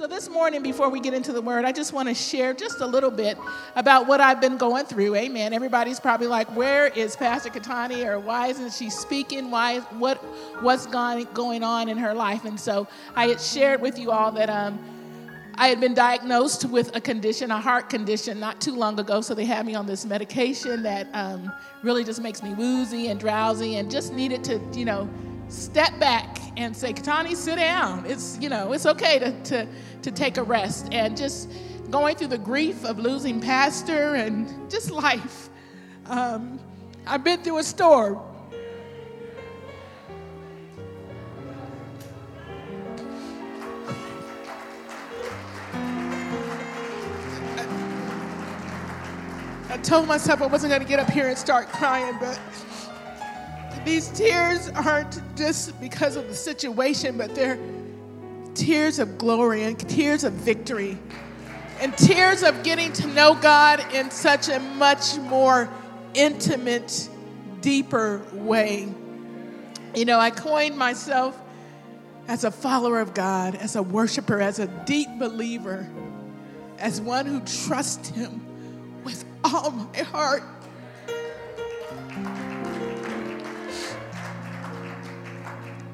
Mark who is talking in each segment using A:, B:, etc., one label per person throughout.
A: So, this morning, before we get into the word, I just want to share just a little bit about what I've been going through. Amen. Everybody's probably like, where is Pastor Katani or why isn't she speaking? Why, what, what's gone, going on in her life? And so, I had shared with you all that um, I had been diagnosed with a condition, a heart condition, not too long ago. So, they had me on this medication that um, really just makes me woozy and drowsy and just needed to, you know, step back and say, Katani, sit down. It's, you know, it's okay to, to, to take a rest. And just going through the grief of losing pastor and just life. Um, I've been through a storm. I told myself I wasn't going to get up here and start crying, but these tears aren't just because of the situation, but they're tears of glory and tears of victory and tears of getting to know God in such a much more intimate, deeper way. You know, I coined myself as a follower of God, as a worshiper, as a deep believer, as one who trusts Him with all my heart.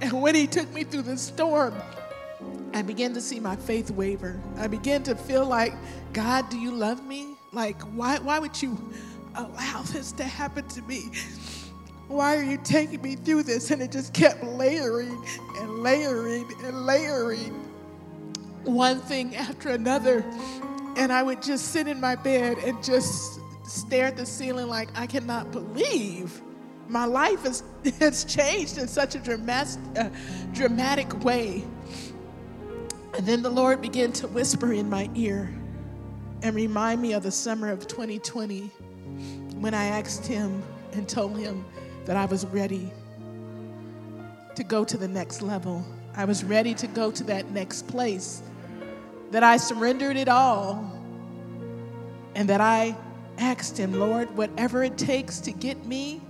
A: And when he took me through the storm, I began to see my faith waver. I began to feel like, God, do you love me? Like, why, why would you allow this to happen to me? Why are you taking me through this? And it just kept layering and layering and layering, one thing after another. And I would just sit in my bed and just stare at the ceiling like, I cannot believe my life has, has changed in such a dramatic, uh, dramatic way. And then the Lord began to whisper in my ear and remind me of the summer of 2020 when I asked Him and told Him that I was ready to go to the next level. I was ready to go to that next place, that I surrendered it all, and that I asked Him, Lord, whatever it takes to get me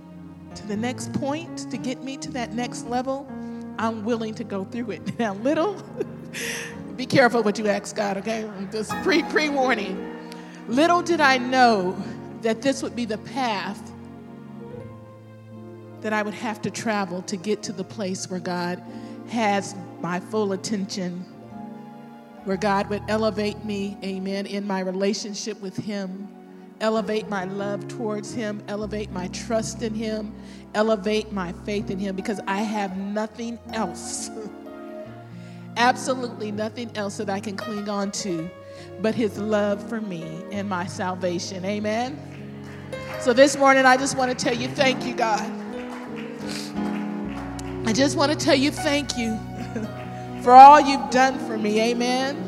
A: to the next point, to get me to that next level, I'm willing to go through it. Now, little, be careful what you ask God, okay? Just pre pre warning. Little did I know that this would be the path that I would have to travel to get to the place where God has my full attention, where God would elevate me, amen, in my relationship with Him elevate my love towards Him, elevate my trust in Him, elevate my faith in Him because I have nothing else, absolutely nothing else that I can cling on to but His love for me and my salvation. Amen. So this morning, I just want to tell you thank you, God. I just want to tell you thank you for all you've done for me. Amen.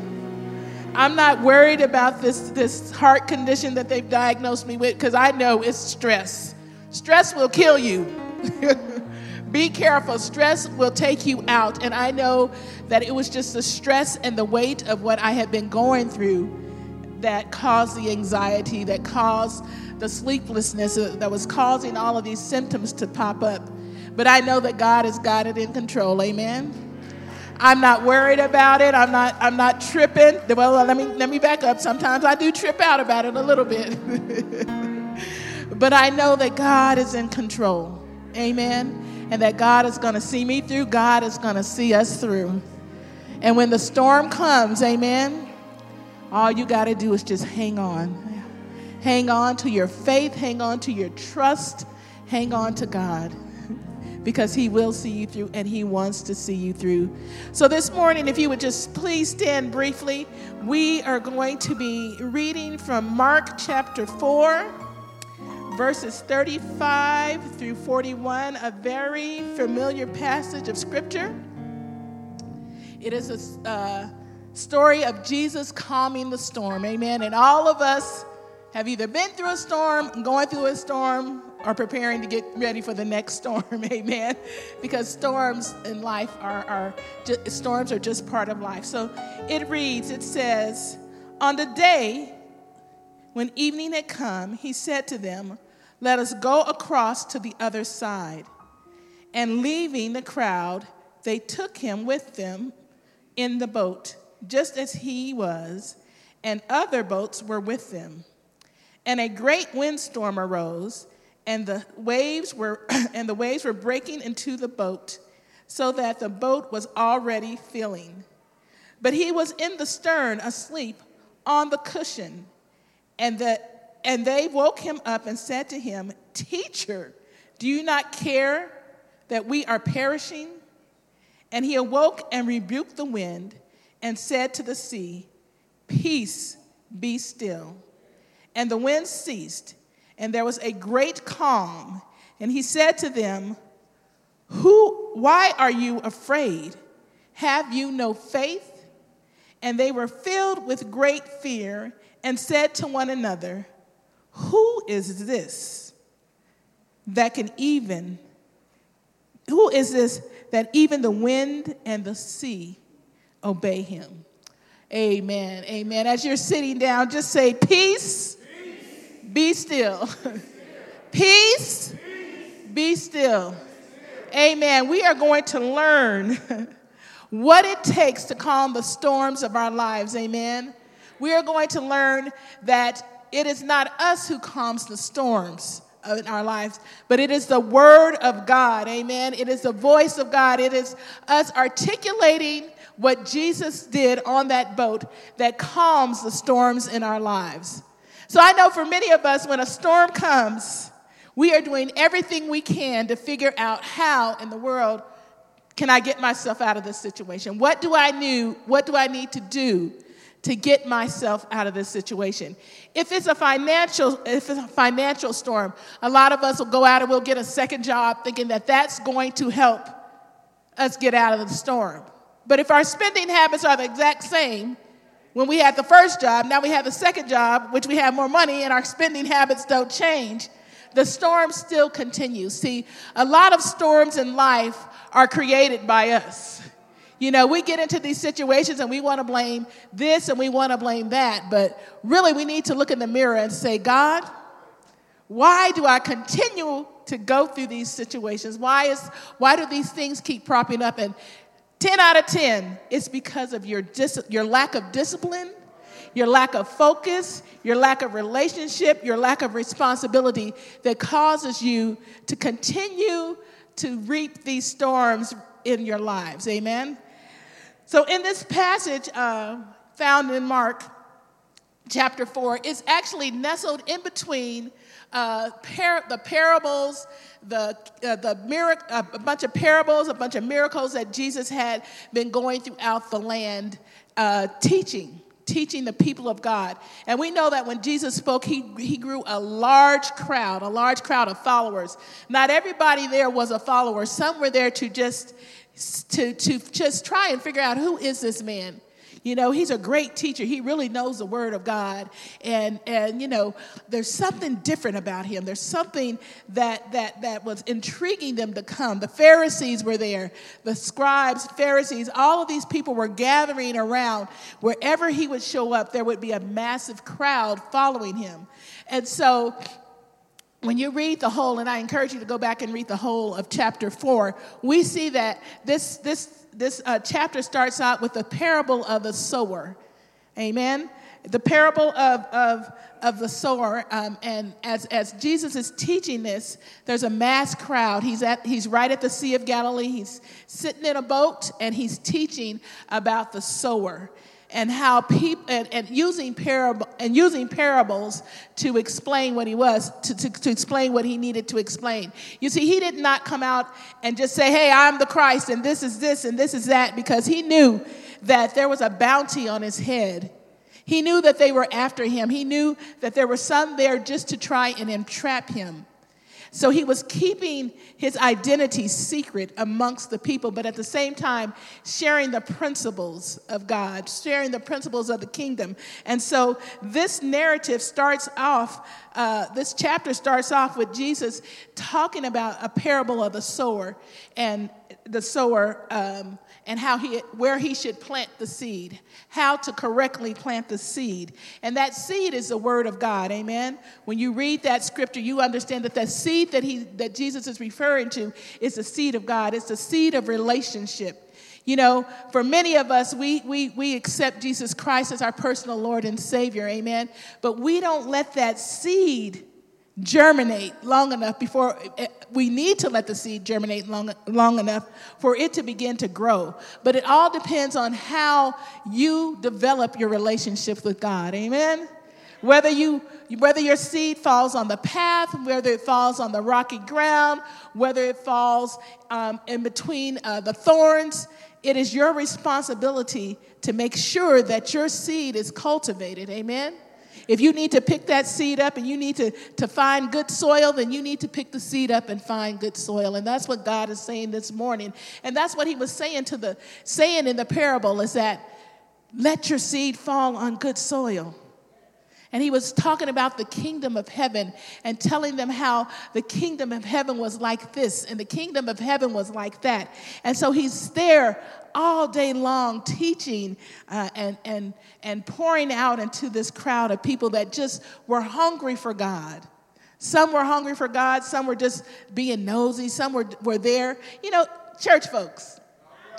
A: I'm not worried about this, this heart condition that they've diagnosed me with because I know it's stress. Stress will kill you. Be careful. Stress will take you out. And I know that it was just the stress and the weight of what I had been going through that caused the anxiety, that caused the sleeplessness, uh, that was causing all of these symptoms to pop up. But I know that God has got it in control. Amen. I'm not worried about it. I'm not, I'm not tripping. Well, let me, let me back up. Sometimes I do trip out about it a little bit. but I know that God is in control. Amen. And that God is going to see me through. God is going to see us through. And when the storm comes, amen, all you got to do is just hang on. Hang on to your faith, hang on to your trust, hang on to God because He will see you through and He wants to see you through. So, this morning, if you would just please stand briefly, we are going to be reading from Mark chapter 4, verses 35 through 41, a very familiar passage of Scripture. It is a uh, story of Jesus calming the storm. Amen. And all of us have either been through a storm, going through a storm, are preparing to get ready for the next storm, amen. Because storms in life are, are just, storms are just part of life. So it reads, it says, On the day when evening had come, he said to them, Let us go across to the other side. And leaving the crowd, they took him with them in the boat, just as he was, and other boats were with them. And a great windstorm arose, and the waves were and the waves were breaking into the boat, so that the boat was already filling. But he was in the stern asleep on the cushion, and the and they woke him up and said to him, Teacher, do you not care that we are perishing? And he awoke and rebuked the wind and said to the sea, Peace, be still. And the wind ceased, and there was a great calm. And he said to them, Who, why are you afraid? Have you no faith? And they were filled with great fear and said to one another, Who is this that can even, who is this that even the wind and the sea obey him? Amen. Amen. As you're sitting down, just say, Peace. Be still. Peace, be still. Amen. We are going to learn what it takes to calm the storms of our lives. Amen. We are going to learn that it is not us who calms the storms in our lives, but it is the word of God. Amen. It is the voice of God. It is us articulating what Jesus did on that boat that calms the storms in our lives. So I know for many of us, when a storm comes, we are doing everything we can to figure out how in the world can I get myself out of this situation? What do I need? What do I need to do to get myself out of this situation? If it's a financial, if it's a financial storm, a lot of us will go out and we'll get a second job thinking that that's going to help us get out of the storm. But if our spending habits are the exact same, when we had the first job, now we have the second job, which we have more money, and our spending habits don't change, the storm still continues. See, a lot of storms in life are created by us. You know, we get into these situations and we want to blame this and we want to blame that, but really we need to look in the mirror and say, God, why do I continue to go through these situations? Why, is, why do these things keep propping up? And 10 out of 10, it's because of your, dis- your lack of discipline, your lack of focus, your lack of relationship, your lack of responsibility that causes you to continue to reap these storms in your lives. Amen? So, in this passage uh, found in Mark chapter 4, it's actually nestled in between uh, par- the parables, the, uh, the mirac- a bunch of parables, a bunch of miracles that Jesus had been going throughout the land uh, teaching teaching the people of God. And we know that when Jesus spoke, he, he grew a large crowd, a large crowd of followers. Not everybody there was a follower. Some were there to just to, to just try and figure out who is this man you know, he's a great teacher. He really knows the word of God. And and you know, there's something different about him. There's something that that that was intriguing them to come. The Pharisees were there, the scribes, Pharisees, all of these people were gathering around. Wherever he would show up, there would be a massive crowd following him. And so when you read the whole, and I encourage you to go back and read the whole of chapter four, we see that this, this this uh, chapter starts out with the parable of the sower. Amen. The parable of, of, of the sower. Um, and as, as Jesus is teaching this, there's a mass crowd. He's, at, he's right at the Sea of Galilee. He's sitting in a boat and he's teaching about the sower and how people and, and, using parable and using parables to explain what he was to, to, to, explain what he needed to explain. You see he did not come out and just say hey i'm the christ and this is this and this is that because he knew that there was a bounty on his head. He knew that they were after him. He knew that there were some there just to try and entrap him so he was keeping his identity secret amongst the people, but at the same time, sharing the principles of God, sharing the principles of the kingdom. And so this narrative starts off, uh, this chapter starts off with Jesus talking about a parable of the sower and the sower. Um, and how he, where he should plant the seed, how to correctly plant the seed. And that seed is the word of God, amen? When you read that scripture, you understand that the seed that, he, that Jesus is referring to is the seed of God, it's the seed of relationship. You know, for many of us, we, we, we accept Jesus Christ as our personal Lord and Savior, amen. But we don't let that seed germinate long enough before eh, we need to let the seed germinate long, long enough for it to begin to grow. But it all depends on how you develop your relationship with God. Amen. Whether you whether your seed falls on the path, whether it falls on the rocky ground, whether it falls um, in between uh, the thorns, it is your responsibility to make sure that your seed is cultivated. Amen. If you need to pick that seed up and you need to, to find good soil, then you need to pick the seed up and find good soil. And that's what God is saying this morning. And that's what he was saying to the saying in the parable is that let your seed fall on good soil. And he was talking about the kingdom of heaven and telling them how the kingdom of heaven was like this and the kingdom of heaven was like that. And so he's there all day long teaching uh, and, and, and pouring out into this crowd of people that just were hungry for God. Some were hungry for God, some were just being nosy, some were, were there. You know, church folks,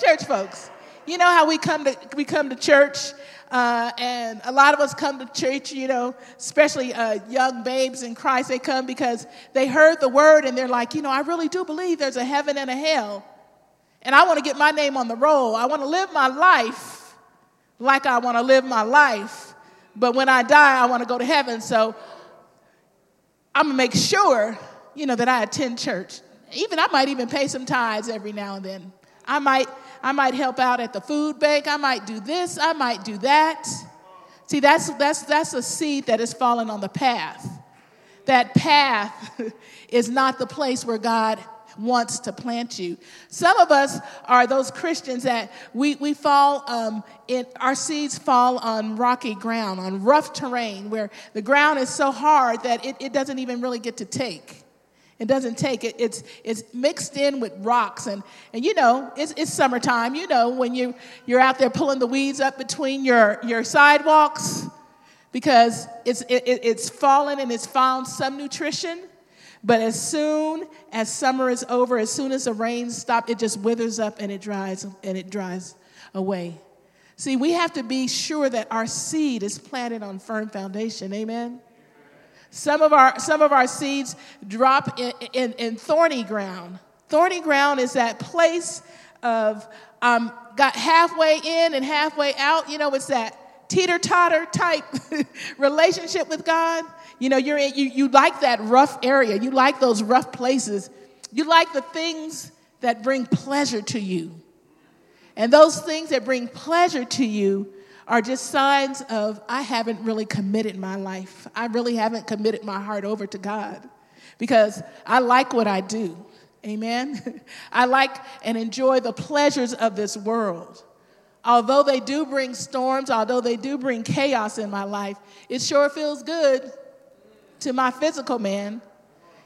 A: church folks. You know how we come to, we come to church uh, and a lot of us come to church, you know, especially uh, young babes in Christ. They come because they heard the word and they're like, you know, I really do believe there's a heaven and a hell. And I want to get my name on the roll. I want to live my life like I want to live my life. But when I die, I want to go to heaven. So I'm going to make sure, you know, that I attend church. Even I might even pay some tithes every now and then. I might I might help out at the food bank. I might do this. I might do that. See, that's, that's, that's a seed that is fallen on the path. That path is not the place where God wants to plant you. Some of us are those Christians that we, we fall um, in, our seeds fall on rocky ground, on rough terrain, where the ground is so hard that it, it doesn't even really get to take. It doesn't take it. It's, it's mixed in with rocks. And, and you know, it's, it's summertime. You know, when you, you're out there pulling the weeds up between your, your sidewalks because it's, it, it's fallen and it's found some nutrition. But as soon as summer is over, as soon as the rains stop, it just withers up and it dries and it dries away. See, we have to be sure that our seed is planted on firm foundation. Amen. Some of our, some of our seeds drop in, in, in thorny ground. Thorny ground is that place of um, got halfway in and halfway out. You know, it's that teeter totter type relationship with God. You know, you're in, you, you like that rough area, you like those rough places, you like the things that bring pleasure to you. And those things that bring pleasure to you are just signs of I haven't really committed my life. I really haven't committed my heart over to God because I like what I do. Amen. I like and enjoy the pleasures of this world. Although they do bring storms, although they do bring chaos in my life, it sure feels good to my physical man.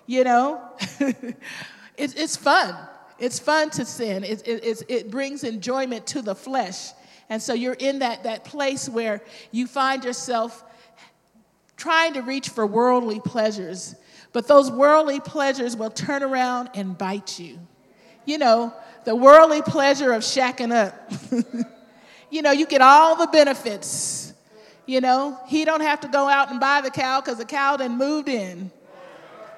A: You know, it's, it's fun. It's fun to sin. It, it, it brings enjoyment to the flesh. And so you're in that, that place where you find yourself trying to reach for worldly pleasures, but those worldly pleasures will turn around and bite you. You know, the worldly pleasure of shacking up. you know, you get all the benefits. You know, he don't have to go out and buy the cow because the cow then moved in.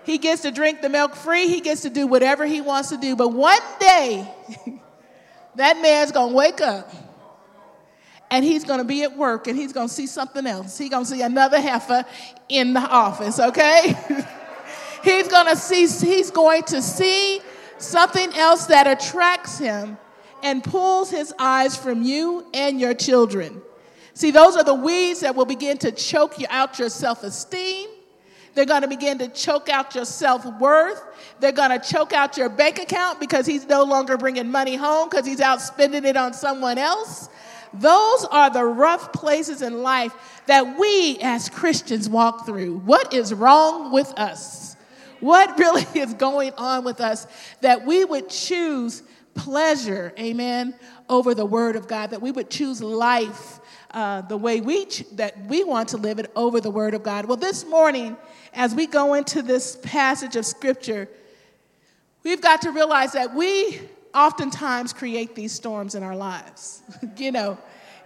A: He gets to drink the milk free. He gets to do whatever he wants to do. But one day, that man's going to wake up and he's going to be at work and he's going to see something else. He's going to see another heifer in the office, okay? he's going to see he's going to see something else that attracts him and pulls his eyes from you and your children. See, those are the weeds that will begin to choke you out your self-esteem. They're going to begin to choke out your self worth. They're going to choke out your bank account because he's no longer bringing money home because he's out spending it on someone else. Those are the rough places in life that we as Christians walk through. What is wrong with us? What really is going on with us that we would choose pleasure, amen, over the word of God, that we would choose life uh, the way we ch- that we want to live it over the word of God. Well, this morning, as we go into this passage of scripture, we've got to realize that we oftentimes create these storms in our lives. you know,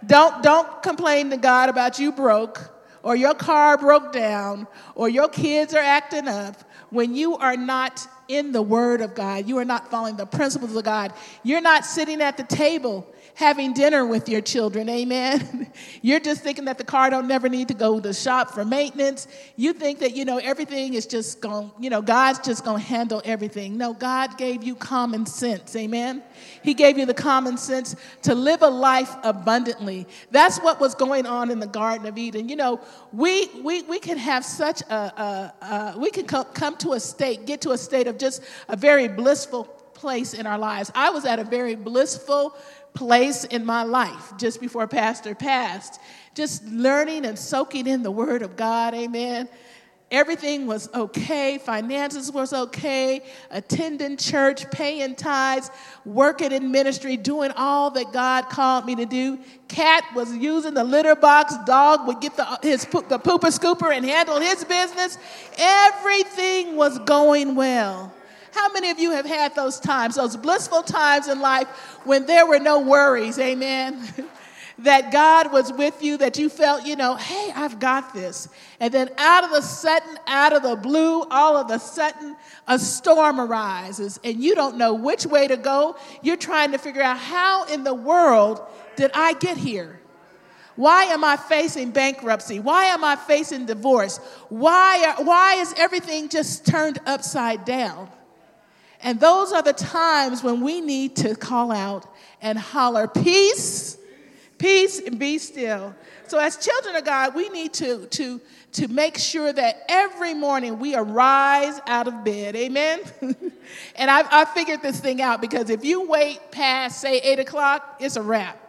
A: don't, don't complain to God about you broke or your car broke down or your kids are acting up when you are not in the Word of God. You are not following the principles of God. You're not sitting at the table having dinner with your children. Amen. You're just thinking that the car don't never need to go to the shop for maintenance. You think that, you know, everything is just going, you know, God's just going to handle everything. No, God gave you common sense. Amen. He gave you the common sense to live a life abundantly. That's what was going on in the Garden of Eden. You know, we we we can have such a, a, a we can come, come to a state, get to a state of just a very blissful place in our lives. I was at a very blissful place in my life just before Pastor passed, just learning and soaking in the Word of God. Amen. Everything was okay. Finances was okay. Attending church, paying tithes, working in ministry, doing all that God called me to do. Cat was using the litter box. Dog would get the, his, the pooper scooper and handle his business. Everything was going well. How many of you have had those times, those blissful times in life when there were no worries? Amen. that God was with you, that you felt, you know, hey, I've got this. And then out of the sudden, out of the blue, all of a sudden, a storm arises and you don't know which way to go. You're trying to figure out how in the world did I get here? Why am I facing bankruptcy? Why am I facing divorce? Why, why is everything just turned upside down? And those are the times when we need to call out and holler, Peace, peace, and be still. So, as children of God, we need to, to, to make sure that every morning we arise out of bed. Amen? and I, I figured this thing out because if you wait past, say, 8 o'clock, it's a wrap.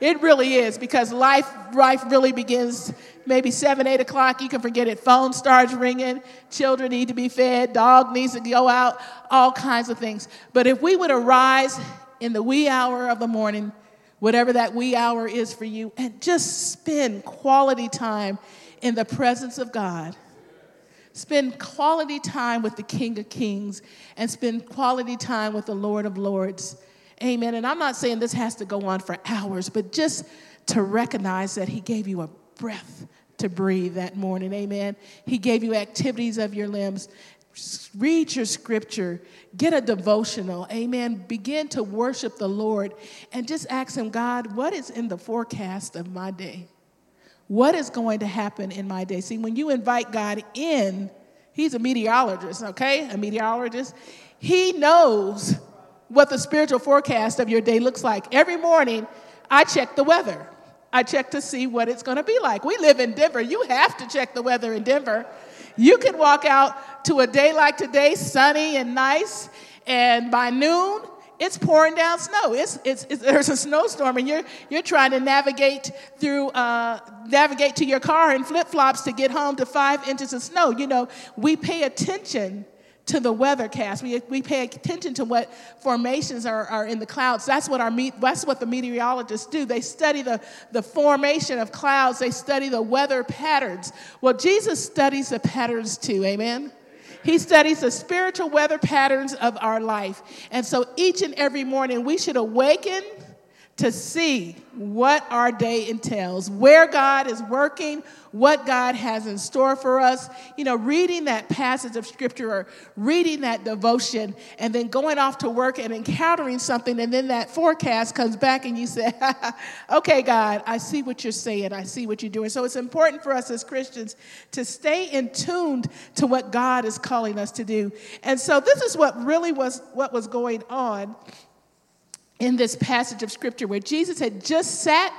A: It really is because life, life really begins maybe seven, eight o'clock. You can forget it. Phone starts ringing. Children need to be fed. Dog needs to go out. All kinds of things. But if we would arise in the wee hour of the morning, whatever that wee hour is for you, and just spend quality time in the presence of God. Spend quality time with the King of Kings and spend quality time with the Lord of Lords Amen. And I'm not saying this has to go on for hours, but just to recognize that He gave you a breath to breathe that morning. Amen. He gave you activities of your limbs. Read your scripture, get a devotional, amen. Begin to worship the Lord and just ask Him, God, what is in the forecast of my day? What is going to happen in my day? See, when you invite God in, He's a meteorologist, okay? A meteorologist. He knows what the spiritual forecast of your day looks like. Every morning, I check the weather. I check to see what it's going to be like. We live in Denver. You have to check the weather in Denver. You can walk out to a day like today, sunny and nice, and by noon, it's pouring down snow. It's, it's, it's, there's a snowstorm, and you're, you're trying to navigate through, uh, navigate to your car in flip flops to get home to five inches of snow. You know, we pay attention to the weathercast. We, we pay attention to what formations are, are in the clouds. That's what, our, that's what the meteorologists do. They study the, the formation of clouds, they study the weather patterns. Well, Jesus studies the patterns too, amen? He studies the spiritual weather patterns of our life. And so each and every morning we should awaken to see what our day entails, where God is working, what God has in store for us. You know, reading that passage of scripture or reading that devotion and then going off to work and encountering something, and then that forecast comes back and you say, Okay, God, I see what you're saying, I see what you're doing. So it's important for us as Christians to stay in tuned to what God is calling us to do. And so this is what really was what was going on in this passage of scripture where Jesus had just sat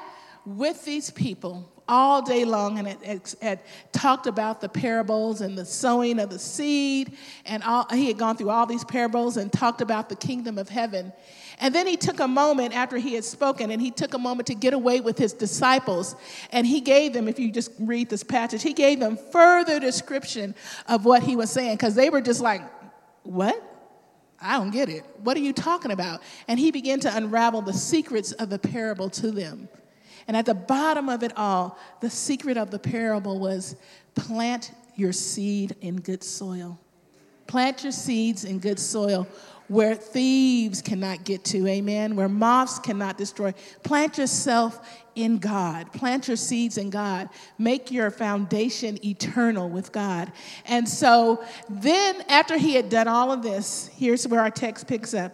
A: with these people all day long and had, talked about the parables and the sowing of the seed. And all, he had gone through all these parables and talked about the kingdom of heaven. And then he took a moment after he had spoken and he took a moment to get away with his disciples. And he gave them, if you just read this passage, he gave them further description of what he was saying because they were just like, What? I don't get it. What are you talking about? And he began to unravel the secrets of the parable to them. And at the bottom of it all, the secret of the parable was plant your seed in good soil. Plant your seeds in good soil. where thieves cannot get to, amen, where moths cannot destroy. Plant yourself in God. Plant your seeds in God. Make your foundation eternal with God. And so then, after he had done all of this, here's where our text picks up.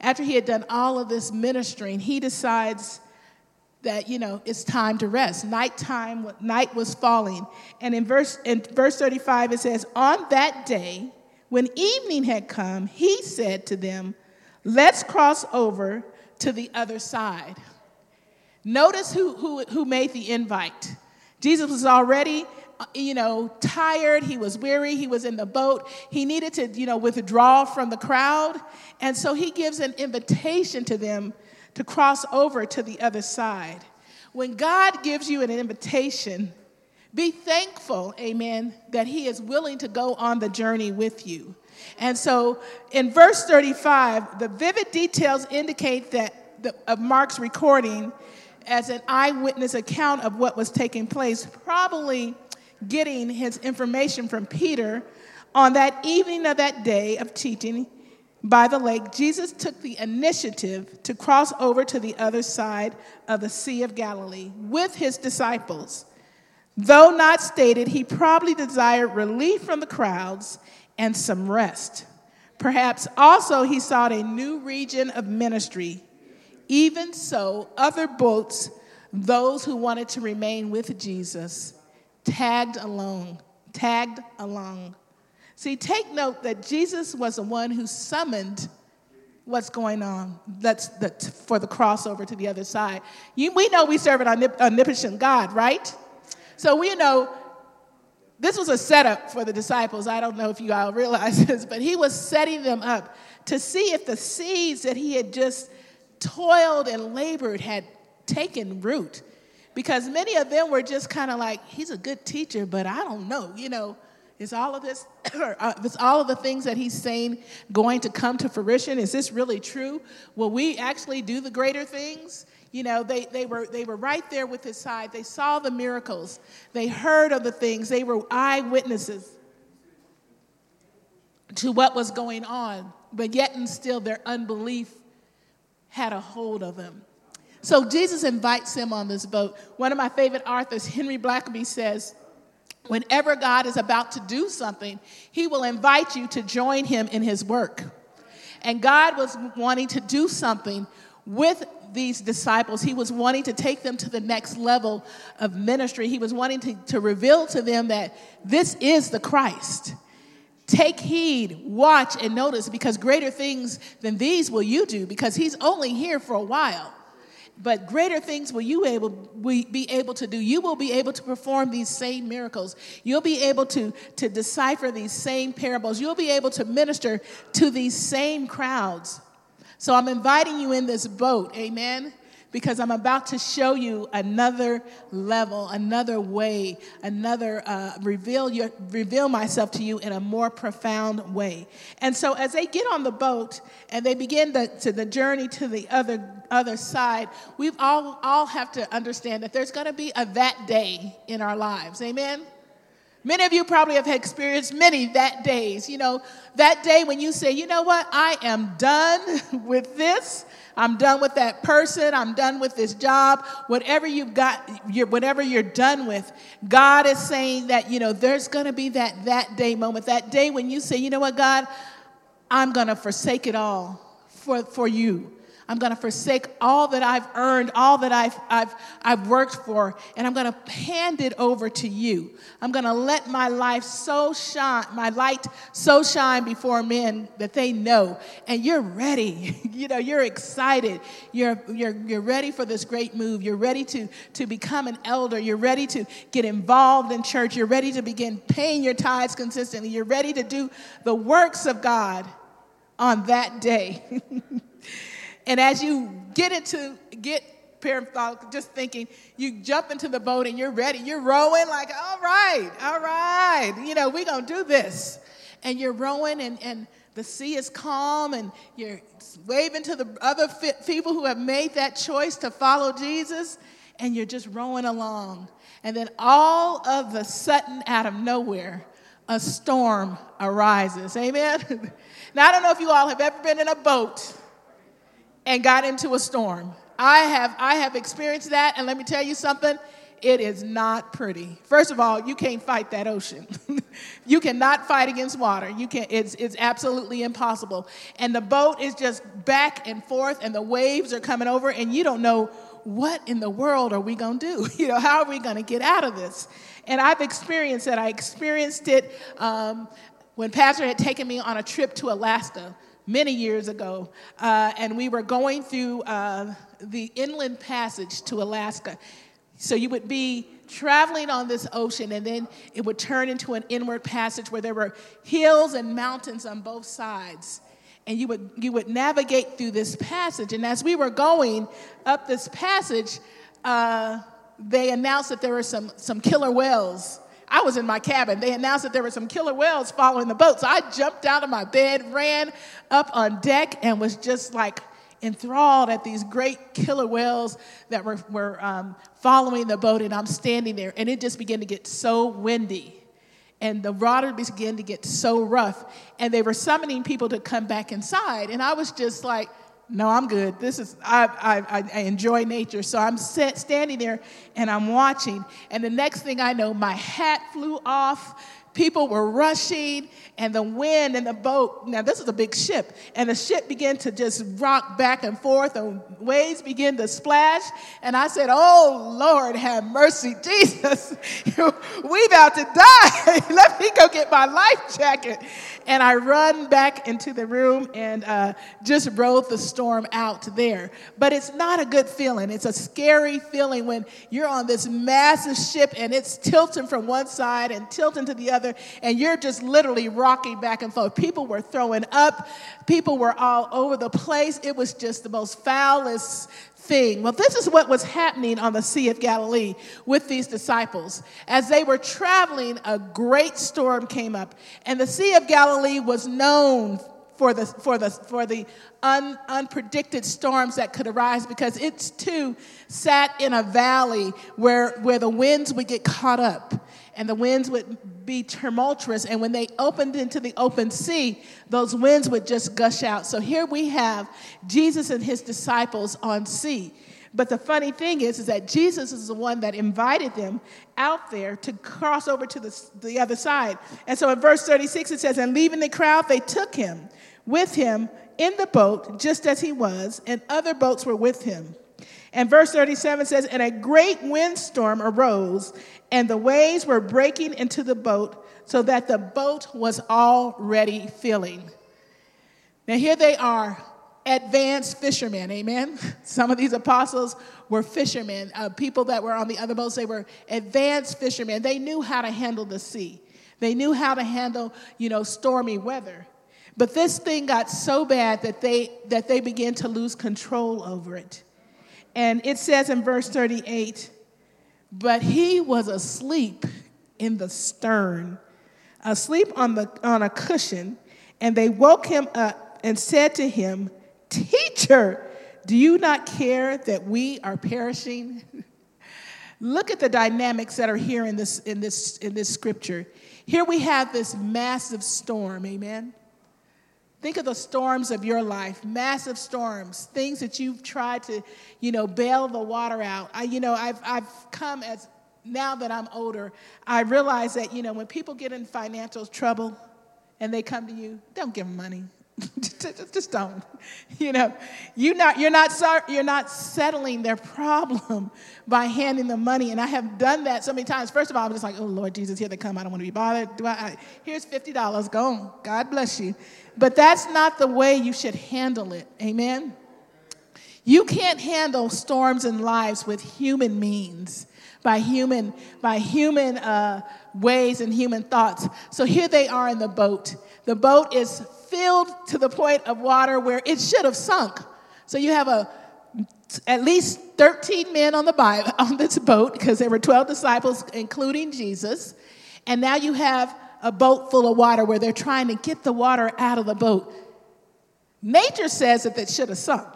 A: After he had done all of this ministering, he decides that you know it's time to rest nighttime night was falling and in verse in verse 35 it says on that day when evening had come he said to them let's cross over to the other side notice who who, who made the invite. Jesus was already uh, you know tired. He was weary. He was in the boat. He needed to you know withdraw from the crowd. And so he gives an invitation to them to cross over to the other side. When God gives you an invitation, be thankful, amen, that He is willing to go on the journey with you. And so in verse 35, the vivid details indicate that the, of Mark's recording as an eyewitness account of what was taking place, probably getting his information from Peter on that evening of that day of teaching by the lake, Jesus took the initiative to cross over to the other side of the Sea of Galilee with his disciples. Though not stated, he probably desired relief from the crowds and some rest. Perhaps also he sought a new region of ministry. Even so, other boats, those who wanted to remain with Jesus, tagged along, tagged along. See, take note that Jesus was the one who summoned what's going on that's, that's for the crossover to the other side. You, we know we serve an omnipotent God, right? So we know this was a setup for the disciples. I don't know if you all realize this, but he was setting them up to see if the seeds that he had just toiled and labored had taken root. Because many of them were just kind of like, he's a good teacher, but I don't know, you know. Is all of this, uh, is all of the things that he's saying going to come to fruition? Is this really true? Will we actually do the greater things? You know, they, they, were, they were right there with his side. They saw the miracles. They heard of the things. They were eyewitnesses to what was going on. But yet and still, their unbelief had a hold of them. So Jesus invites him on this boat. One of my favorite authors, Henry Blackaby, says, Whenever God is about to do something, He will invite you to join Him in His work. And God was wanting to do something with these disciples. He was wanting to take them to the next level of ministry. He was wanting to, to reveal to them that this is the Christ. Take heed, watch, and notice because greater things than these will you do because He's only here for a while but greater things will you able, be able to do. You will be able to perform these same miracles. You'll be able to, to decipher these same parables. You'll be able to minister to these same crowds. So I'm inviting you in this boat, amen? Because I'm about to show you another level, another way, another uh, reveal your, reveal myself to you in a more profound way. And so as they get on the boat and they begin the, to the journey to the other other side, we all all have to understand that there's going to be a that day in our lives. Amen. Many of you probably have experienced many that days. You know, that day when you say, you know what, I am done with this. I'm done with that person. I'm done with this job. Whatever you've got, you're, whatever you're done with, God is saying that, you know, there's going to be that that day moment, that day when you say, you know what, God, I'm going to forsake it all for, for you. I'm going to forsake all that I've earned, all that I've, I've, I've worked for, and I'm going to hand it over to you. I'm going to let my life so shine, my light so shine before men that they know. And you're ready. you know, you're excited. You're, you're, you're ready for this great move. You're ready to, to become an elder. You're ready to get involved in church. You're ready to begin paying your tithes consistently. You're ready to do the works of God on that day. And as you get into, get thought, just thinking, you jump into the boat and you're ready. You're rowing like, all right, all right, you know, we're to do this. And you're rowing and, and the sea is calm and you're waving to the other people who have made that choice to follow Jesus and you're just rowing along. And then all of a sudden, out of nowhere, a storm arises. Amen? now, I don't know if you all have ever been in a boat and got into a storm. I have, I have experienced that, and let me tell you something. It is not pretty. First of all, you can't fight that ocean. you cannot fight against water. You can it's it's absolutely impossible. And the boat is just back and forth and the waves are coming over and you don't know what in the world are we going to do? You know, how are we going to get out of this? And I've experienced that. I experienced it um, when Pastor had taken me on a trip to Alaska many years ago, uh, and we were going through uh, the inland passage to Alaska. So you would be traveling on this ocean, and then it would turn into an inward passage where there were hills and mountains on both sides. And you would, you would navigate through this passage. And as we were going up this passage, uh, they announced that there were some, some killer whales I was in my cabin. They announced that there were some killer whales following the boat. So I jumped out of my bed, ran up on deck, and was just like enthralled at these great killer whales that were, were um, following the boat. And I'm standing there, and it just began to get so windy. And the water began to get so rough. And they were summoning people to come back inside. And I was just like, no, I'm good. This is, I, I, I enjoy nature. So I'm set, standing there and I'm watching. And the next thing I know, my hat flew off People were rushing, and the wind and the boat. Now, this is a big ship, and the ship began to just rock back and forth, and waves began to splash. And I said, Oh, Lord, have mercy, Jesus. we about to die. Let me go get my life jacket. And I run back into the room and uh, just rode the storm out there. But it's not a good feeling. It's a scary feeling when you're on this massive ship and it's tilting from one side and tilting to the other other, and you're just literally rocking back and forth. People were throwing up, people were all over the place. It was just the most foulest thing. Well, this is what was happening on the Sea of Galilee with these disciples. As they were traveling, a great storm came up, and the Sea of Galilee was known for the, for the, for the un, unpredicted storms that could arise because it's too sat in a valley where, where the winds would get caught up and the winds would be tumultuous. And when they opened into the open sea, those winds would just gush out. So here we have Jesus and his disciples on sea. But the funny thing is, is that Jesus is the one that invited them out there to cross over to the, the other side. And so in verse 36, it says, And leaving the crowd, they took him with him in the boat, just as he was, and other boats were with him. And verse 37 says, And a great windstorm arose, and the waves were breaking into the boat, so that the boat was already filling. Now, here they are, advanced fishermen, amen? Some of these apostles were fishermen, uh, people that were on the other boats, they were advanced fishermen. They knew how to handle the sea, they knew how to handle, you know, stormy weather. But this thing got so bad that they, that they began to lose control over it. And it says in verse 38 But he was asleep in the stern, asleep on, the, on a cushion, and they woke him up and said to him, Teacher, do you not care that we are perishing? Look at the dynamics that are here in this, in, this, in this scripture. Here we have this massive storm, amen? Think of the storms of your life, massive storms, things that you've tried to, you know, bail the water out. I, you know, I've, I've come as, now that I'm older, I realize that, you know, when people get in financial trouble and they come to you, don't give them money. just don't. You know, you're not, you're, not, you're not settling their problem by handing them money. And I have done that so many times. First of all, I'm just like, oh, Lord Jesus, here they come. I don't want to be bothered. Do I, I, here's $50. Go on. God bless you. But that's not the way you should handle it. Amen? You can't handle storms in lives with human means, by human, by human uh, ways and human thoughts. So here they are in the boat. The boat is filled to the point of water where it should have sunk. So you have a at least 13 men on the Bible, on this boat because there were 12 disciples including Jesus. And now you have a boat full of water where they're trying to get the water out of the boat. Nature says that it should have sunk.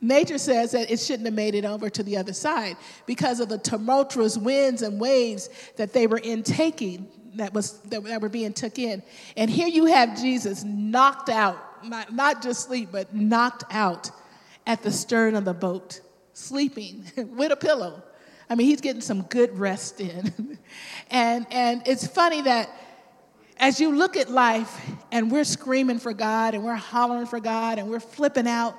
A: Nature says that it shouldn't have made it over to the other side because of the tumultuous winds and waves that they were in taking that was that, that were being took in. And here you have Jesus knocked out, not, not just sleep, but knocked out at the stern of the boat, sleeping with a pillow. I mean, he's getting some good rest in. and, and it's funny that as you look at life and we're screaming for God and we're hollering for God and we're flipping out,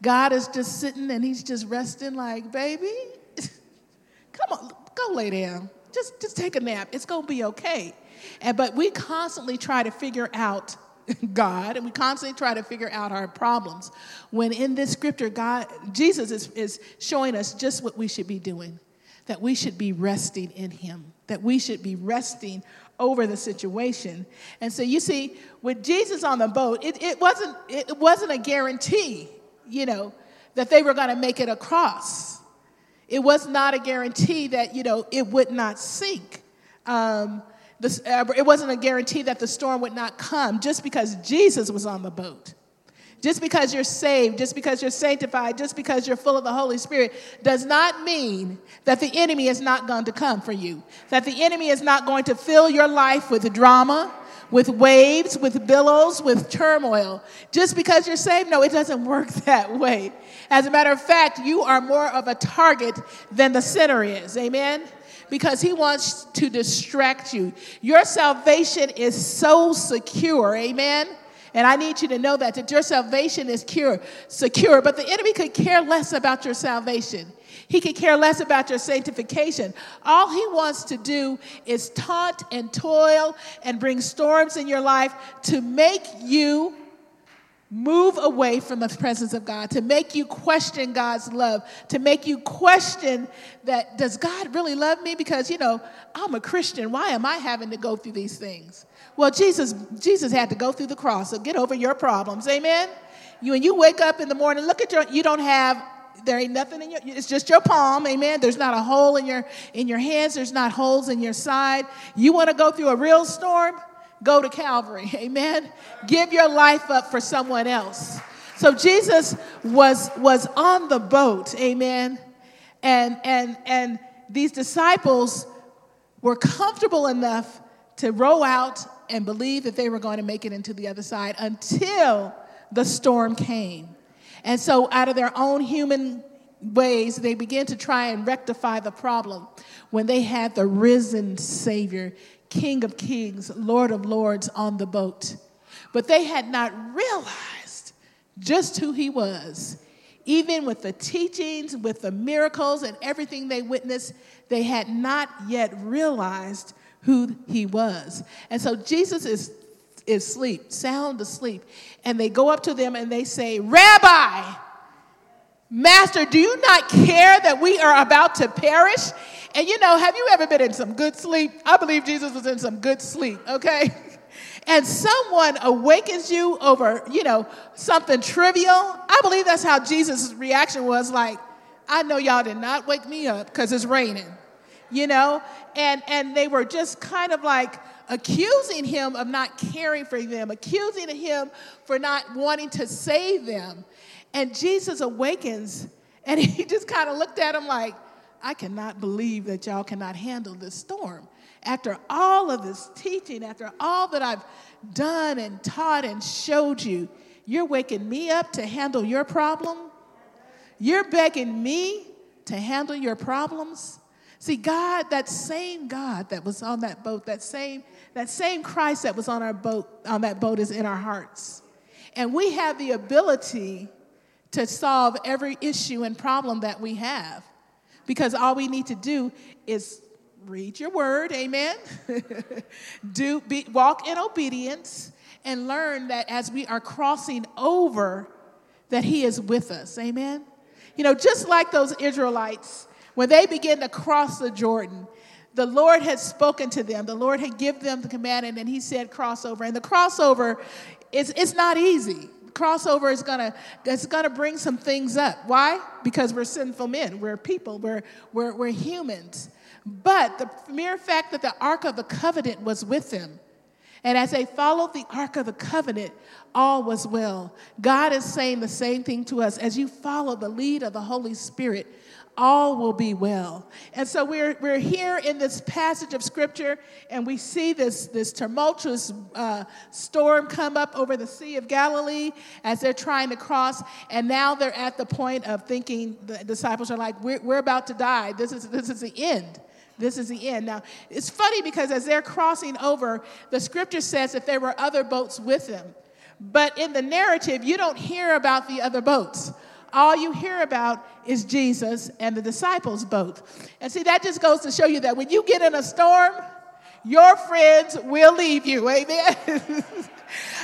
A: God is just sitting and he's just resting like, baby, come on, go lay down. Just, just take a nap. It's going to be okay. And, but we constantly try to figure out God and we constantly try to figure out our problems. When in this scripture, God, Jesus is, is showing us just what we should be doing that we should be resting in Him, that we should be resting over the situation. And so you see, with Jesus on the boat, it, it, wasn't, it wasn't a guarantee, you know, that they were going to make it across. It was not a guarantee that, you know, it would not sink. Um, this, uh, it wasn't a guarantee that the storm would not come just because Jesus was on the boat. Just because you're saved, just because you're sanctified, just because you're full of the Holy Spirit does not mean that the enemy is not going to come for you. That the enemy is not going to fill your life with drama, with waves, with billows, with turmoil. Just because you're saved, no, it doesn't work that way. As a matter of fact, you are more of a target than the sinner is. Amen? Because he wants to distract you. Your salvation is so secure. Amen? And I need you to know that, that your salvation is cure, secure. But the enemy could care less about your salvation. He could care less about your sanctification. All he wants to do is taunt and toil and bring storms in your life to make you move away from the presence of God, to make you question God's love, to make you question that does God really love me? Because, you know, I'm a Christian. Why am I having to go through these things? Well, Jesus, Jesus had to go through the cross, so get over your problems. Amen. You when you wake up in the morning, look at your you don't have there ain't nothing in your it's just your palm amen. There's not a hole in your in your hands there's not holes in your side. You want to go through a real storm? Go to calvary amen. Give your life up for someone else. So jesus was was on the boat amen. And and and these disciples were comfortable enough to row out and believe that they were going to make it into the other side until the storm came. And so, out of their own human ways, they began to try and rectify the problem when they had the risen Savior, King of Kings, Lord of Lords on the boat. But they had not realized just who he was. Even with the teachings, with the miracles, and everything they witnessed, they had not yet realized who he was. And so Jesus is, is asleep, sound asleep. And they go up to them and they say, Rabbi, Master, do you not care that we are about to perish? And you know, have you ever been in some good sleep? I believe Jesus was in some good sleep, okay? And someone awakens you over, you know, something trivial. I believe that's how Jesus' reaction was like, I know y'all did not wake me up because it's raining you know? And, and they were just kind of like accusing him of not caring for them, accusing him for not wanting to save them. And Jesus awakens and he just kind of looked at him like, I cannot believe that y'all cannot handle this storm. After all of this teaching, after all that I've done and taught and showed you, you're waking me up to handle your problem? You're begging me to handle your problems? See, God, that same God that was on that boat, that same, that same Christ that was on our boat, on that boat is in our hearts. And we have the ability to solve every issue and problem that we have. Because all we need to do is read your word, amen. do be, walk in obedience and learn that as we are crossing over that he is with us. Amen. You know, just like those Israelites when they began to cross the Jordan, the Lord had spoken to them. The Lord had given them the command, and then He said, crossover. And the crossover is it's not easy. Crossover is gonna it's gonna bring some things up. Why? Because we're sinful men. We're people. We're we're, we're humans. But the mere fact that the Ark of the Covenant was with them, and as they followed the Ark of the Covenant, all was well. God is saying the same thing to us. As you follow the lead of the Holy Spirit, all will be well. And so we're, we're here in this passage of scripture, and we see this, this tumultuous uh, storm come up over the Sea of Galilee as they're trying to cross. And now they're at the point of thinking, the disciples are like, we're, we're about to die. This is, this is the end. This is the end. Now, it's funny because as they're crossing over, the scripture says that there were other boats with them. But in the narrative, you don't hear about the other boats all you hear about is Jesus and the disciples both. And see, that just goes to show you that when you get in a storm, your friends will leave you. Amen.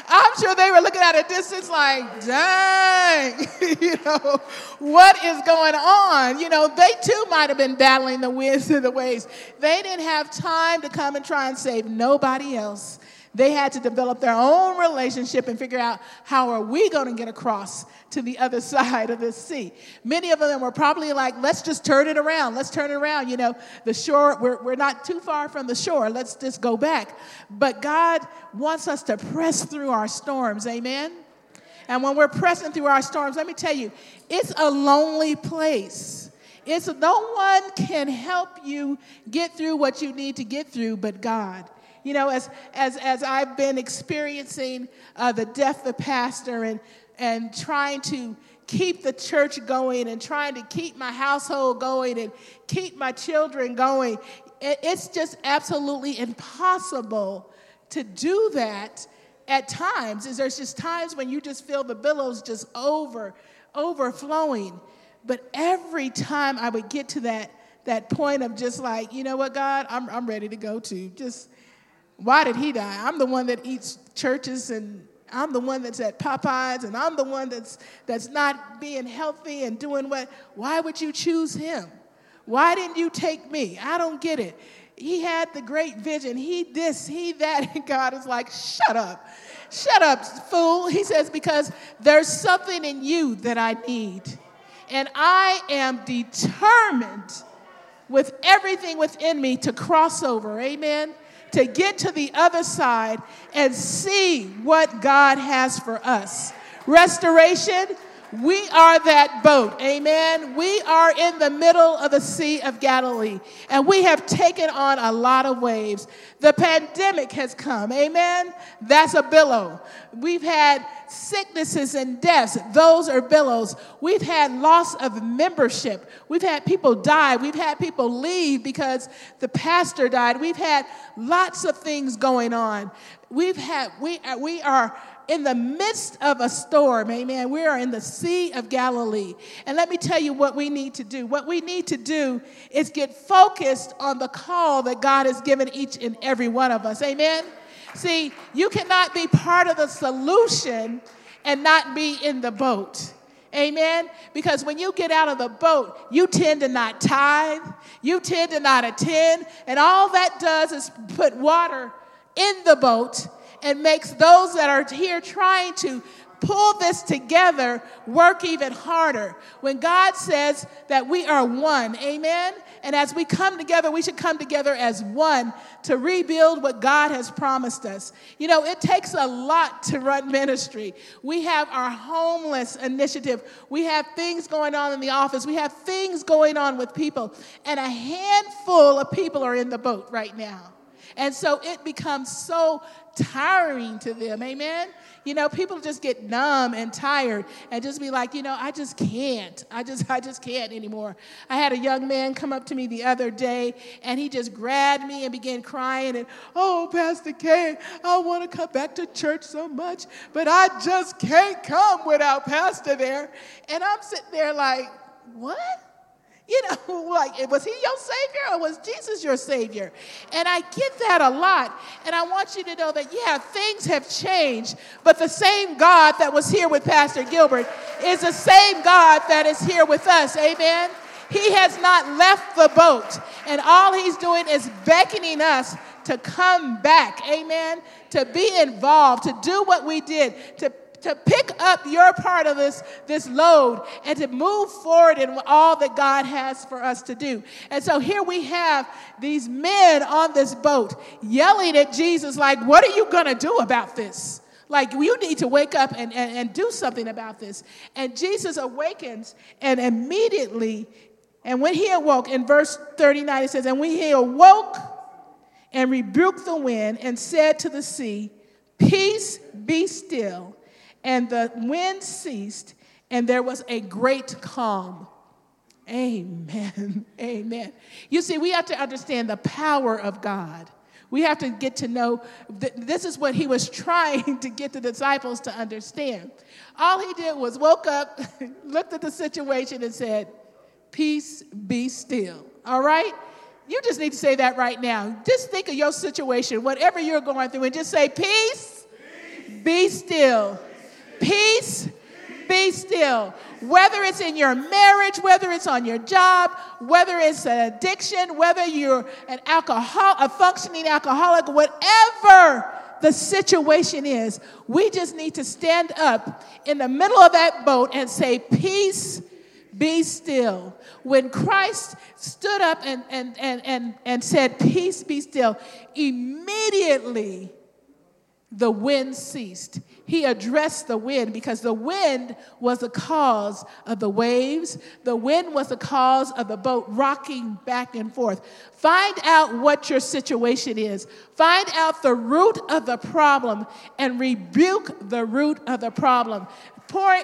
A: I'm sure they were looking at a distance like, dang, you know, what is going on? You know, they too might have been battling the winds and the waves. They didn't have time to come and try and save nobody else. They had to develop their own relationship and figure out how are we going to get across to the other side of the sea. Many of them were probably like, let's just turn it around. Let's turn it around. You know, the shore, we're, we're not too far from the shore. Let's just go back. But God wants us to press through our storms. Amen. And when we're pressing through our storms, let me tell you, it's a lonely place. It's no one can help you get through what you need to get through but God. You know, as, as, as I've been experiencing uh, the death of the pastor and, and trying to keep the church going and trying to keep my household going and keep my children going, it, it's just absolutely impossible to do that at times. Is there's just times when you just feel the billows just over, overflowing. But every time I would get to that, that point of just like, you know what, God, I'm, I'm ready to go to. Just why did he die? I'm the one that eats churches and I'm the one that's at Popeyes and I'm the one that's that's not being healthy and doing what why would you choose him? Why didn't you take me? I don't get it. He had the great vision. He this, he that, and God is like, shut up. Shut up, fool. He says, because there's something in you that I need. And I am determined with everything within me to cross over. Amen to get to the other side and see what God has for us. Restoration, we are that boat. Amen. We are in the middle of the Sea of Galilee, and we have taken on a lot of waves. The pandemic has come. Amen. That's a billow. We've had sicknesses and deaths. Those are billows. We've had loss of membership. We've had people die. We've had people leave because the pastor died. We've had lots of things going on. We've had, we, uh, we are in the midst of a storm, amen. We are in the Sea of Galilee. And let me tell you what we need to do. What we need to do is get focused on the call that God has given each and every one of us, amen. See, you cannot be part of the solution and not be in the boat. Amen? Because when you get out of the boat, you tend to not tithe, you tend to not attend, and all that does is put water in the boat and makes those that are here trying to pull this together work even harder. When God says that we are one, amen? And as we come together, we should come together as one to rebuild what God has promised us. You know, it takes a lot to run ministry. We have our homeless initiative, we have things going on in the office, we have things going on with people, and a handful of people are in the boat right now. And so it becomes so tiring to them. Amen. You know, people just get numb and tired and just be like, you know, I just can't. I just I just can't anymore. I had a young man come up to me the other day and he just grabbed me and began crying and, "Oh, Pastor K, I want to come back to church so much, but I just can't come without Pastor there." And I'm sitting there like, "What?" You know, like, was he your Savior or was Jesus your Savior? And I get that a lot. And I want you to know that, yeah, things have changed, but the same God that was here with Pastor Gilbert is the same God that is here with us. Amen? He has not left the boat, and all he's doing is beckoning us to come back. Amen? To be involved, to do what we did, to to pick up your part of this, this load and to move forward in all that God has for us to do. And so here we have these men on this boat yelling at Jesus, like, What are you going to do about this? Like, you need to wake up and, and, and do something about this. And Jesus awakens and immediately And when he awoke, in verse 39, it says, And when he awoke and rebuked the wind and said to the sea, Peace, be still. And the wind ceased, and there was a great calm. Amen. Amen. You see, we have to understand the power of God. We have to get to know th- this is what he was trying to get the disciples to understand. All he did was woke up, looked at the situation, and said, Peace, be still. All right? You just need to say that right now. Just think of your situation, whatever you're going through, and just say, Peace, Peace. be still. Peace, be still. Whether it's in your marriage, whether it's on your job, whether it's an addiction, whether you're an alcohol, a functioning alcoholic, whatever the situation is, we just need to stand up in the middle of that boat and say, Peace, be still. When Christ stood up and, and, and, and, and said, Peace, be still, immediately the wind ceased. He addressed the wind because the wind was the cause of the waves. The wind was the cause of the boat rocking back and forth. Find out what your situation is. Find out the root of the problem and rebuke the root of the problem. Pour,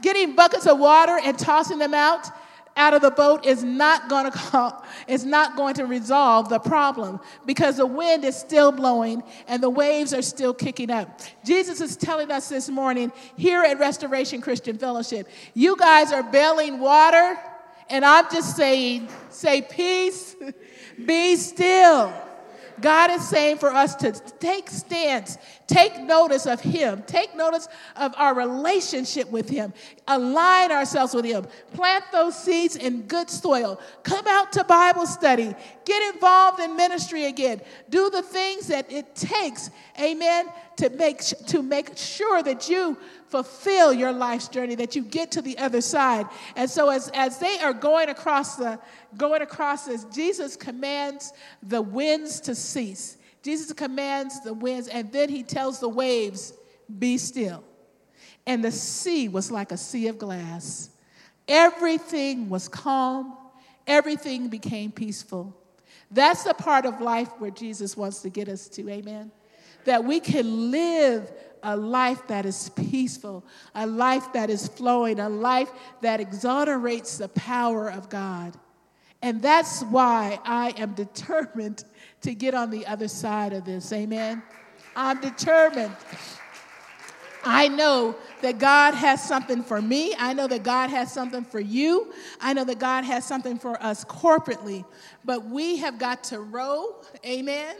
A: getting buckets of water and tossing them out out of the boat is not going to call, is not going to resolve the problem because the wind is still blowing and the waves are still kicking up. Jesus is telling us this morning here at Restoration Christian Fellowship, you guys are bailing water and I'm just saying, say peace, be still. God is saying for us to take stance, take notice of Him, take notice of our relationship with Him, align ourselves with Him, plant those seeds in good soil, come out to Bible study, get involved in ministry again, do the things that it takes, amen, to make, to make sure that you fulfill your life's journey, that you get to the other side. And so as, as they are going across the going across this, Jesus commands the winds to cease. Jesus commands the winds, and then he tells the waves, be still. And the sea was like a sea of glass. Everything was calm, everything became peaceful. That's the part of life where Jesus wants to get us to, amen? That we can live a life that is peaceful, a life that is flowing, a life that exonerates the power of God. And that's why I am determined to get on the other side of this. Amen. I'm determined. I know that God has something for me. I know that God has something for you. I know that God has something for us corporately. But we have got to row, amen.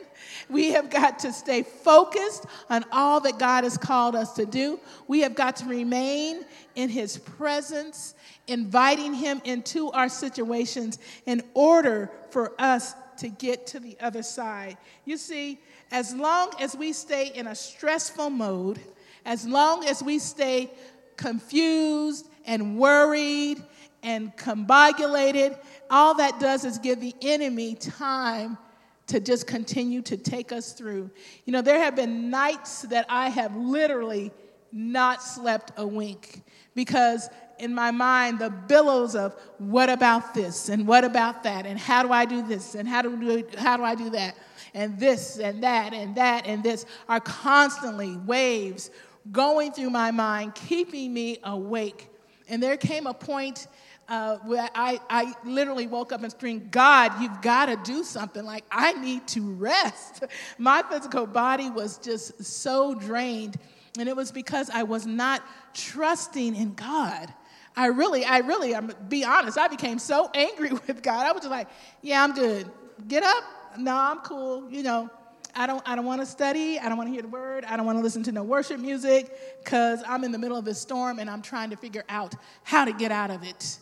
A: We have got to stay focused on all that God has called us to do. We have got to remain in His presence, inviting Him into our situations in order for us to get to the other side. You see, as long as we stay in a stressful mode, as long as we stay confused and worried and combobulated, all that does is give the enemy time to just continue to take us through. You know, there have been nights that I have literally not slept a wink because in my mind the billows of what about this? And what about that? And how do I do this? And how do, how do I do that? And this and that and that and this are constantly waves going through my mind, keeping me awake. And there came a point uh, where I, I literally woke up and screamed, God, you've got to do something. Like, I need to rest. My physical body was just so drained. And it was because I was not trusting in God. I really, I really, I'm be honest, I became so angry with God. I was just like, yeah, I'm good. Get up. No, I'm cool. You know, I don't, I don't want to study. I don't want to hear the word. I don't want to listen to no worship music because I'm in the middle of this storm and I'm trying to figure out how to get out of it.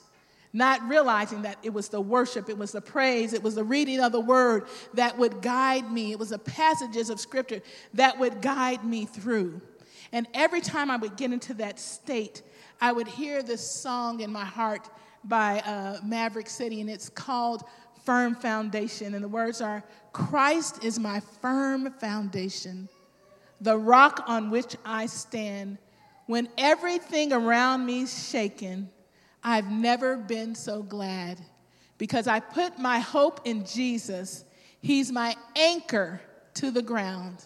A: Not realizing that it was the worship, it was the praise, it was the reading of the word that would guide me. It was the passages of scripture that would guide me through. And every time I would get into that state, I would hear this song in my heart by uh, Maverick City, and it's called Firm Foundation. And the words are Christ is my firm foundation, the rock on which I stand. When everything around me is shaken, I've never been so glad because I put my hope in Jesus. He's my anchor to the ground.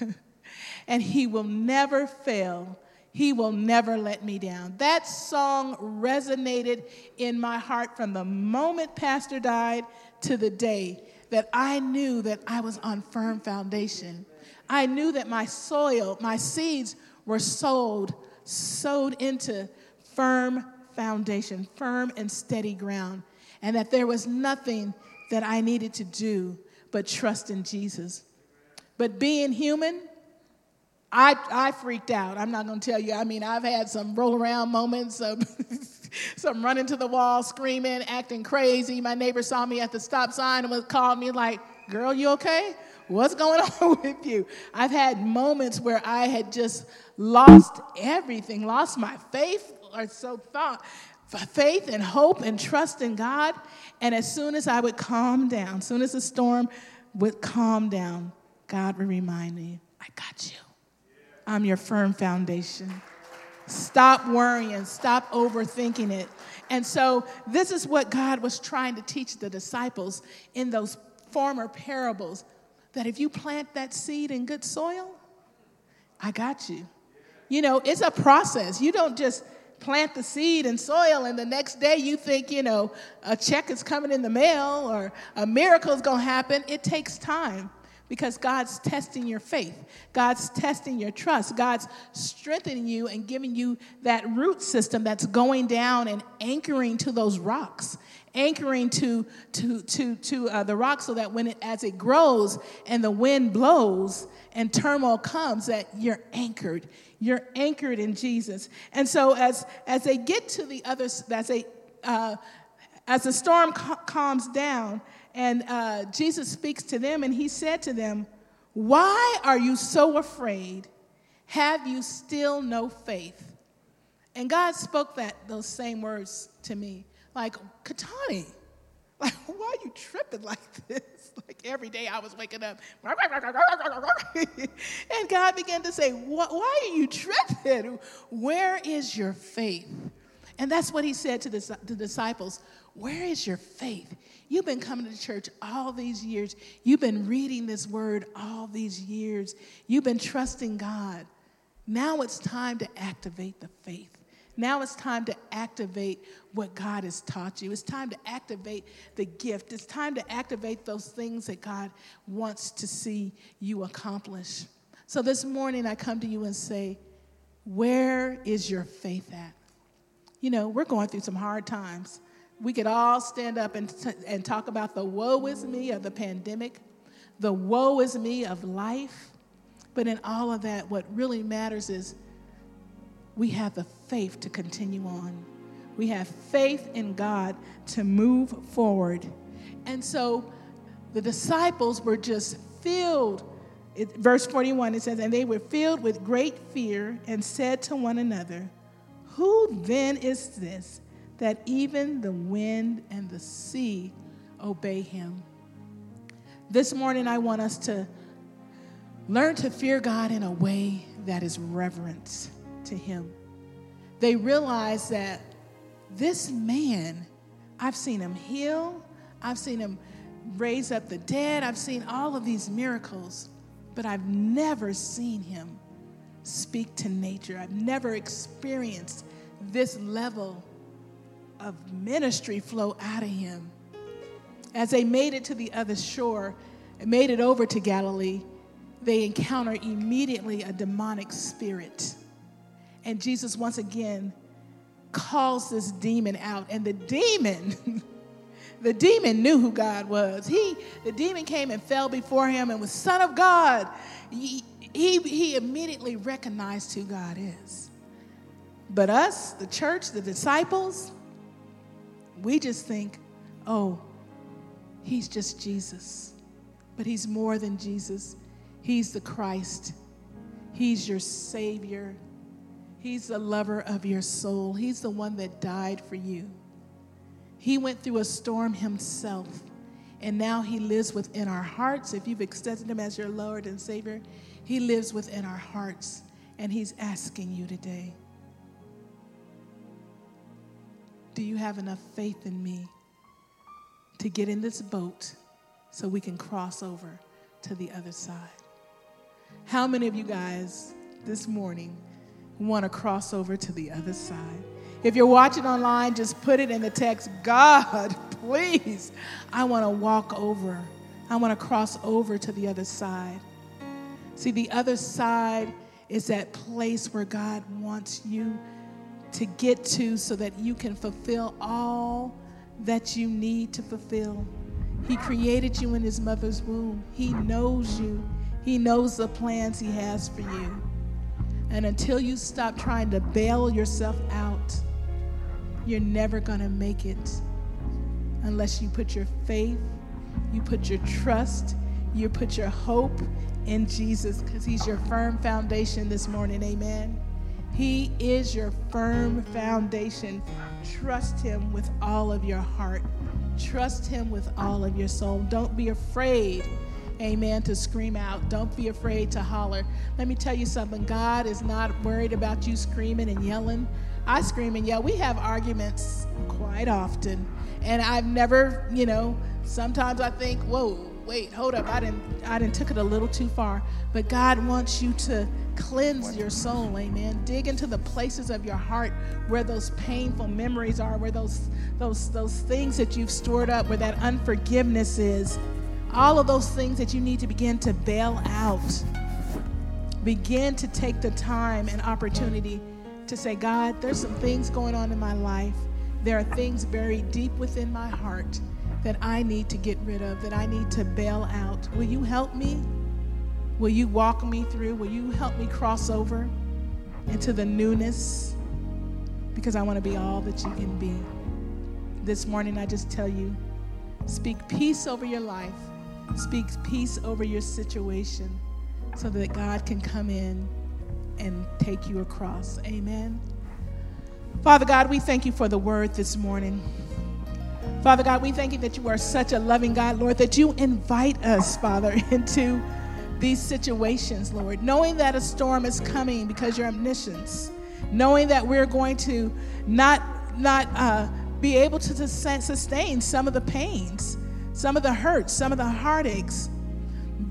A: and He will never fail. He will never let me down. That song resonated in my heart from the moment Pastor died to the day that I knew that I was on firm foundation. I knew that my soil, my seeds were sowed, sowed into firm foundation, firm and steady ground, and that there was nothing that I needed to do but trust in Jesus. But being human, I, I freaked out. I'm not going to tell you. I mean, I've had some roll around moments, some, some running to the wall, screaming, acting crazy. My neighbor saw me at the stop sign and was called me like, "Girl, you okay? What's going on with you?" I've had moments where I had just lost everything, lost my faith, or so thought, faith and hope and trust in God. And as soon as I would calm down, as soon as the storm would calm down, God would remind me, "I got you." I'm your firm foundation. Stop worrying, stop overthinking it. And so, this is what God was trying to teach the disciples in those former parables that if you plant that seed in good soil, I got you. You know, it's a process. You don't just plant the seed in soil and the next day you think, you know, a check is coming in the mail or a miracle is going to happen. It takes time because God's testing your faith. God's testing your trust. God's strengthening you and giving you that root system that's going down and anchoring to those rocks, anchoring to, to, to, to uh, the rock so that when it, as it grows and the wind blows and turmoil comes, that you're anchored. You're anchored in Jesus. And so as, as they get to the other, as they, uh, as the storm calms down, and uh, Jesus speaks to them, and he said to them, Why are you so afraid? Have you still no faith? And God spoke that those same words to me. Like, Katani, like, why are you tripping like this? Like every day I was waking up. and God began to say, Why are you tripping? Where is your faith? And that's what he said to the, the disciples. Where is your faith? You've been coming to church all these years. You've been reading this word all these years. You've been trusting God. Now it's time to activate the faith. Now it's time to activate what God has taught you. It's time to activate the gift. It's time to activate those things that God wants to see you accomplish. So this morning I come to you and say, Where is your faith at? You know, we're going through some hard times we could all stand up and, t- and talk about the woe is me of the pandemic, the woe is me of life. But in all of that, what really matters is we have the faith to continue on. We have faith in God to move forward. And so the disciples were just filled. It, verse 41, it says, And they were filled with great fear and said to one another, Who then is this that even the wind and the sea obey him. This morning, I want us to learn to fear God in a way that is reverence to him. They realize that this man, I've seen him heal, I've seen him raise up the dead, I've seen all of these miracles, but I've never seen him speak to nature. I've never experienced this level of ministry flow out of him. As they made it to the other shore and made it over to Galilee, they encounter immediately a demonic spirit. And Jesus once again calls this demon out. And the demon, the demon knew who God was. He, the demon came and fell before him and was Son of God. He, he, he immediately recognized who God is. But us, the church, the disciples, we just think, oh, he's just Jesus. But he's more than Jesus. He's the Christ. He's your Savior. He's the lover of your soul. He's the one that died for you. He went through a storm himself, and now he lives within our hearts. If you've accepted him as your Lord and Savior, he lives within our hearts, and he's asking you today Do you have enough faith in me to get in this boat so we can cross over to the other side. How many of you guys this morning want to cross over to the other side? If you're watching online, just put it in the text God, please, I want to walk over. I want to cross over to the other side. See, the other side is that place where God wants you to get to so that you can fulfill all that you need to fulfill. He created you in his mother's womb. He knows you. He knows the plans he has for you. And until you stop trying to bail yourself out, you're never going to make it unless you put your faith, you put your trust, you put your hope in Jesus because he's your firm foundation this morning. Amen. He is your firm foundation. Trust him with all of your heart. Trust him with all of your soul. Don't be afraid, amen, to scream out. Don't be afraid to holler. Let me tell you something God is not worried about you screaming and yelling. I scream and yell. We have arguments quite often. And I've never, you know, sometimes I think, whoa, wait, hold up. I didn't I didn't took it a little too far. But God wants you to cleanse your soul, amen. Dig into the places of your heart where those painful memories are, where those those those things that you've stored up, where that unforgiveness is. All of those things that you need to begin to bail out. Begin to take the time and opportunity to say, God, there's some things going on in my life. There are things buried deep within my heart that I need to get rid of, that I need to bail out. Will you help me? Will you walk me through? Will you help me cross over into the newness? Because I want to be all that you can be. This morning, I just tell you speak peace over your life, speak peace over your situation so that God can come in and take you across. Amen. Father God, we thank you for the word this morning. Father God, we thank you that you are such a loving God, Lord, that you invite us, Father, into these situations, Lord, knowing that a storm is coming because your omniscience, knowing that we're going to not not uh, be able to sustain some of the pains, some of the hurts, some of the heartaches.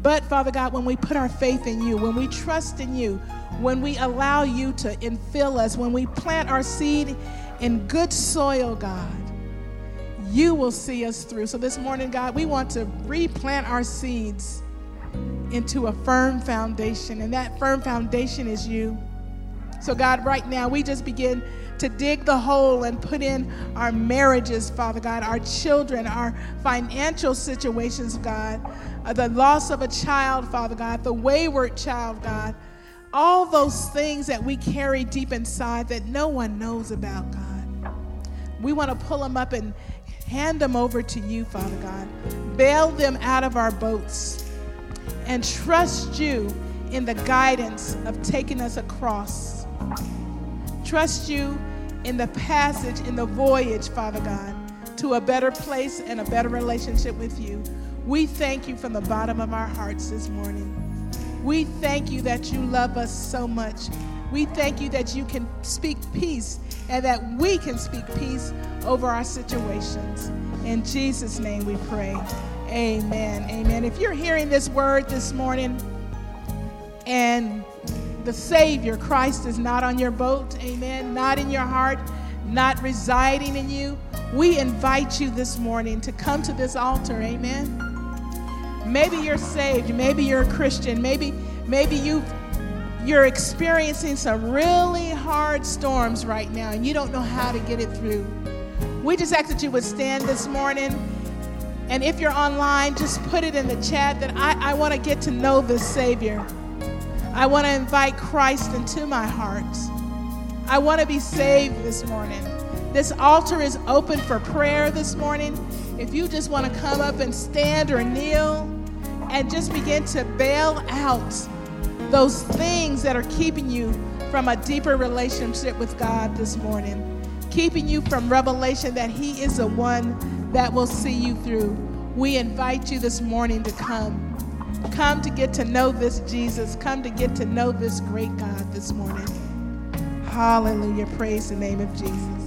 A: But Father God, when we put our faith in you, when we trust in you, when we allow you to infill us, when we plant our seed in good soil, God, you will see us through. So this morning, God, we want to replant our seeds into a firm foundation, and that firm foundation is you. So, God, right now, we just begin to dig the hole and put in our marriages, Father God, our children, our financial situations, God, uh, the loss of a child, Father God, the wayward child, God all those things that we carry deep inside that no one knows about, God. We want to pull them up and hand them over to you, Father God. Bail them out of our boats and trust you in the guidance of taking us across. Trust you in the passage, in the voyage, Father God, to a better place and a better relationship with you. We thank you from the bottom of our hearts this morning. We thank you that you love us so much. We thank you that you can speak peace and that we can speak peace over our situations. In Jesus' name we pray. Amen. Amen. If you're hearing this word this morning and the Savior, Christ, is not on your boat, amen, not in your heart, not residing in you, we invite you this morning to come to this altar, amen Maybe you're saved, maybe you're a Christian, maybe maybe you you're experiencing some really hard storms right now and you don't know how to get it through. We just ask that you would stand this morning. And if you're online, just put it in the chat that I, I want to get to know this Savior. I want to invite Christ into my heart. I want to be saved this morning. This altar is open for prayer this morning. If you just want to come up and stand or kneel, and just begin to bail out those things that are keeping you from a deeper relationship with God this morning, keeping you from revelation that He is the one that will see you through. We invite you this morning to come. Come to get to know this Jesus. Come to get to know this great God this morning. Hallelujah. Praise the name of Jesus.